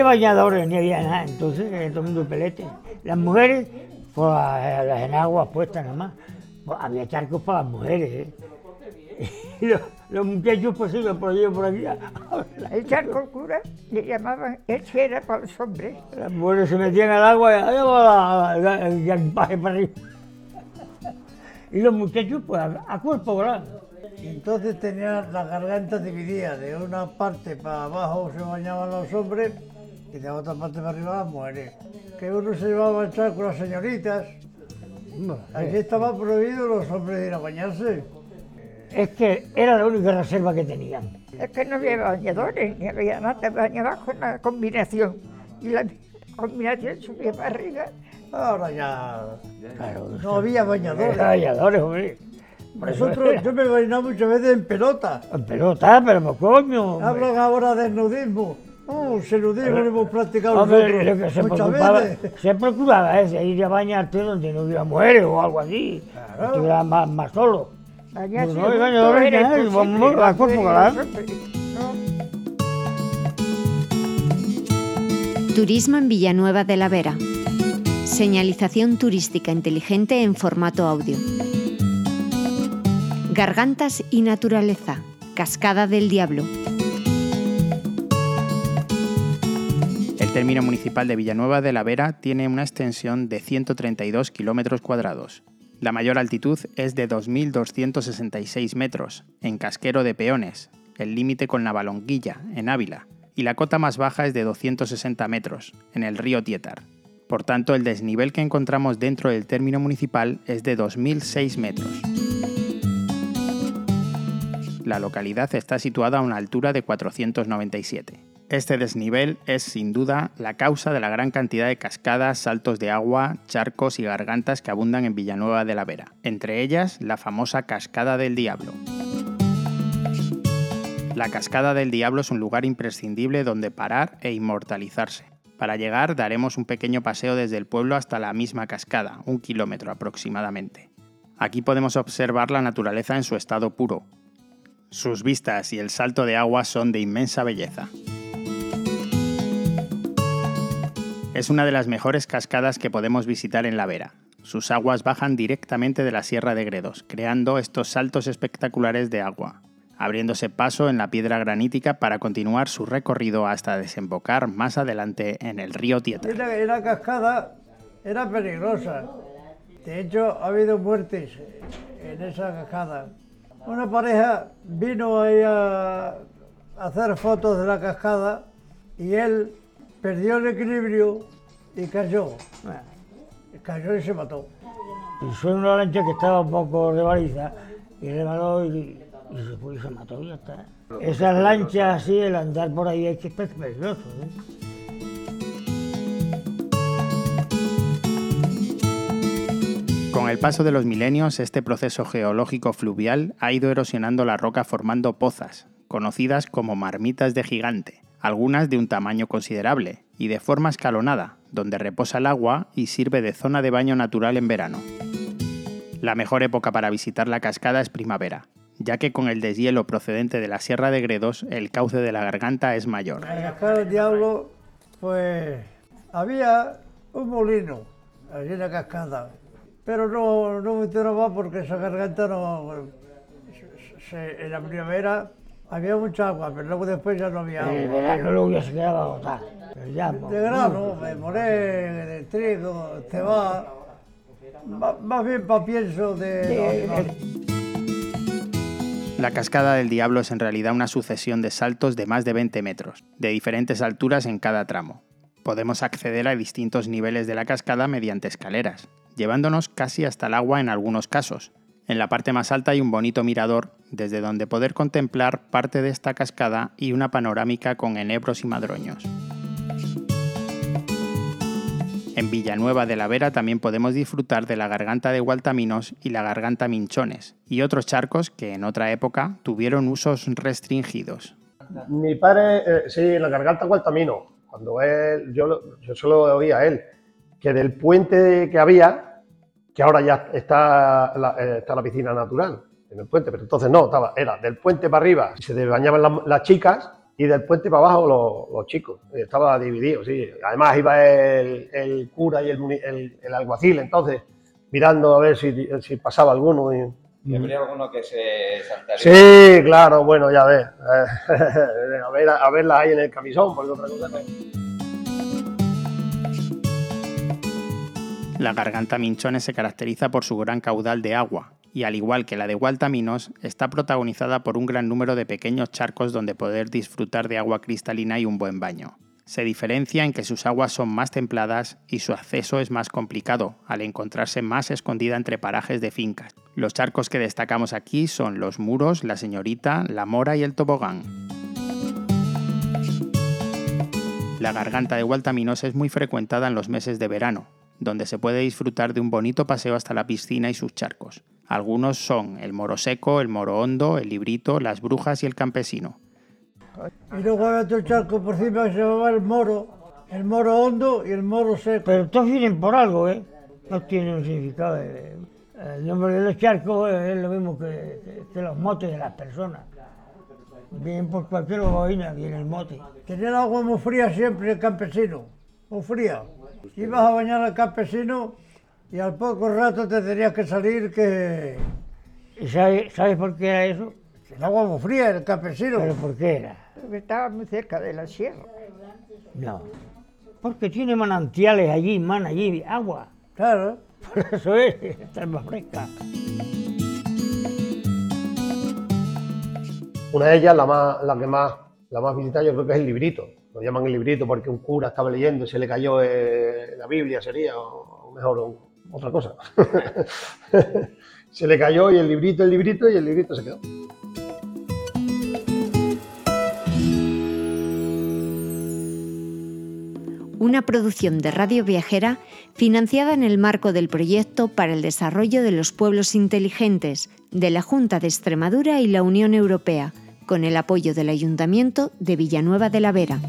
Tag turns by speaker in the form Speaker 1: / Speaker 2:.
Speaker 1: había bañadores ni había nada, entonces eh, todo el mundo pelete. Las mujeres, pues las enaguas puestas nada más. Pues, había charcos para las mujeres, ¿eh? Y los, los muchachos pues iban por allí por aquí.
Speaker 2: El charco cura le llamaban, era para los hombres.
Speaker 1: Las mujeres se metían al agua y ahí va la- la- para arriba. Y los muchachos pues a, a cuerpo volando.
Speaker 3: Entonces tenían las gargantas divididas, de una parte para abajo se bañaban los hombres y de otra parte para arriba las mujeres. Que uno se llevaba a echar con las señoritas. Allí estaba prohibido los hombres ir a bañarse.
Speaker 1: Es que era la única reserva que tenían.
Speaker 2: Es que no había bañadores, ni había nada, te bañabas con la combinación. Y la combinación subía para arriba.
Speaker 3: Ahora ya
Speaker 1: Claro,
Speaker 3: no había bañadores.
Speaker 1: bañadores, hombre.
Speaker 3: Nosotros, yo me bañaba muchas veces en pelota.
Speaker 1: En pelota, pero pues, coño.
Speaker 3: Hablan ahora de nudismo. Uh, ese nudismo lo hemos practicado
Speaker 1: Hombre, lo que
Speaker 3: nosotros
Speaker 1: se
Speaker 3: muchas
Speaker 1: preocupaba,
Speaker 3: veces.
Speaker 1: se preocupaba es de ir a bañarte donde no hubiera mujeres o algo así.
Speaker 3: Claro.
Speaker 1: Estuviera más, más solo.
Speaker 2: Bañarse
Speaker 1: No, no hay
Speaker 2: juntos
Speaker 1: bañadores
Speaker 2: era
Speaker 1: ni nada, y
Speaker 2: imposible,
Speaker 1: vamos a
Speaker 2: las
Speaker 1: cuerpo
Speaker 2: ¿no?
Speaker 4: Turismo en Villanueva de la Vera. Señalización turística inteligente en formato audio. Gargantas y naturaleza. Cascada del Diablo.
Speaker 5: Término municipal de Villanueva de la Vera tiene una extensión de 132 kilómetros cuadrados. La mayor altitud es de 2.266 metros, en Casquero de Peones, el límite con Navalonguilla, en Ávila, y la cota más baja es de 260 metros, en el río Tietar. Por tanto, el desnivel que encontramos dentro del término municipal es de 2.006 metros. La localidad está situada a una altura de 497. Este desnivel es sin duda la causa de la gran cantidad de cascadas, saltos de agua, charcos y gargantas que abundan en Villanueva de la Vera, entre ellas la famosa Cascada del Diablo. La Cascada del Diablo es un lugar imprescindible donde parar e inmortalizarse. Para llegar daremos un pequeño paseo desde el pueblo hasta la misma cascada, un kilómetro aproximadamente. Aquí podemos observar la naturaleza en su estado puro. Sus vistas y el salto de agua son de inmensa belleza. Es una de las mejores cascadas que podemos visitar en La Vera. Sus aguas bajan directamente de la Sierra de Gredos, creando estos saltos espectaculares de agua, abriéndose paso en la piedra granítica para continuar su recorrido hasta desembocar más adelante en el río
Speaker 3: y la cascada era peligrosa. De hecho, ha habido muertes en esa cascada. Una pareja vino ahí a hacer fotos de la cascada y él perdió el equilibrio y cayó. Cayó y se mató.
Speaker 1: Y fue una lancha que estaba un poco de baliza y rebaló y, y se fue y se mató y ya está. Esas lanchas así, el andar por ahí es que es peligroso. ¿eh?
Speaker 5: Con el paso de los milenios, este proceso geológico fluvial ha ido erosionando la roca formando pozas, conocidas como marmitas de gigante, algunas de un tamaño considerable y de forma escalonada, donde reposa el agua y sirve de zona de baño natural en verano. La mejor época para visitar la cascada es primavera, ya que con el deshielo procedente de la Sierra de Gredos el cauce de la garganta es mayor.
Speaker 3: La cascada del diablo, pues había un molino allí en la cascada, pero no, no funcionaba porque esa garganta no. en la primavera había mucha agua, pero luego después ya no había
Speaker 1: En el
Speaker 3: agua.
Speaker 1: verano luego ya se quedaba agotada. Pero ya, pues,
Speaker 3: De grano, de moré, de trigo, cebada, más, más bien para pienso de. animales.
Speaker 5: La cascada del Diablo es en realidad una sucesión de saltos de más de 20 metros, de diferentes alturas en cada tramo. Podemos acceder a distintos niveles de la cascada mediante escaleras, llevándonos casi hasta el agua en algunos casos. En la parte más alta hay un bonito mirador desde donde poder contemplar parte de esta cascada y una panorámica con enebros y madroños. En Villanueva de la Vera también podemos disfrutar de la garganta de Gualtaminos y la garganta Minchones, y otros charcos que en otra época tuvieron usos restringidos.
Speaker 6: Mi padre, eh, sí, la garganta Gualtamino, cuando él, yo solo oía a él, que del puente que había, que ahora ya está la, eh, está la piscina natural en el puente, pero entonces no, estaba, era del puente para arriba, se bañaban las, las chicas y del puente para abajo los, los chicos. Estaba dividido, sí. Además iba el, el cura y el, el- el alguacil, entonces, mirando a ver si, si pasaba alguno. y-
Speaker 7: Y habría alguno que se saltaría.
Speaker 6: Sí, claro, bueno, ya ves. a, ver, a verla ahí en el camisón, porque otra cosa no.
Speaker 5: La garganta Minchones se caracteriza por su gran caudal de agua y, al igual que la de Gualtaminos, está protagonizada por un gran número de pequeños charcos donde poder disfrutar de agua cristalina y un buen baño. Se diferencia en que sus aguas son más templadas y su acceso es más complicado, al encontrarse más escondida entre parajes de fincas. Los charcos que destacamos aquí son los Muros, la Señorita, la Mora y el Tobogán. La garganta de Gualtaminos es muy frecuentada en los meses de verano, donde se puede disfrutar de un bonito paseo hasta la piscina y sus charcos. Algunos son el Moro Seco, el Moro Hondo, el Librito, las Brujas y el Campesino.
Speaker 3: Y luego había otro charco por encima que se llamaba el Moro, el Moro Hondo y el Moro Seco.
Speaker 1: Pero todos vienen por algo, ¿eh? No tienen un significado. eh, El nombre de los charcos es lo mismo que, que- que los motes de las personas. Vienen por cualquier boina, viene el mote.
Speaker 3: Tenía el agua muy fría siempre el campesino, muy fría. Ibas a bañar al campesino y al poco rato te tenías que salir que
Speaker 1: ¿Y sabe- sabes por qué era eso?
Speaker 3: el agua muy fría el campesino.
Speaker 1: ¿Pero por qué era?
Speaker 2: Porque estaba muy cerca de la sierra.
Speaker 1: No. Porque tiene manantiales allí, man, allí, agua.
Speaker 3: Claro.
Speaker 1: Por eso es, está más fresca.
Speaker 6: Una de ellas, la, más, la que más, la más visitada, yo creo que es el librito. Lo llaman el librito porque un cura estaba leyendo y se le cayó eh, la Biblia, sería, o, mejor, otra cosa. se le cayó y el librito, el librito y el librito se quedó.
Speaker 4: una producción de Radio Viajera financiada en el marco del proyecto para el desarrollo de los pueblos inteligentes de la Junta de Extremadura y la Unión Europea, con el apoyo del Ayuntamiento de Villanueva de la Vera.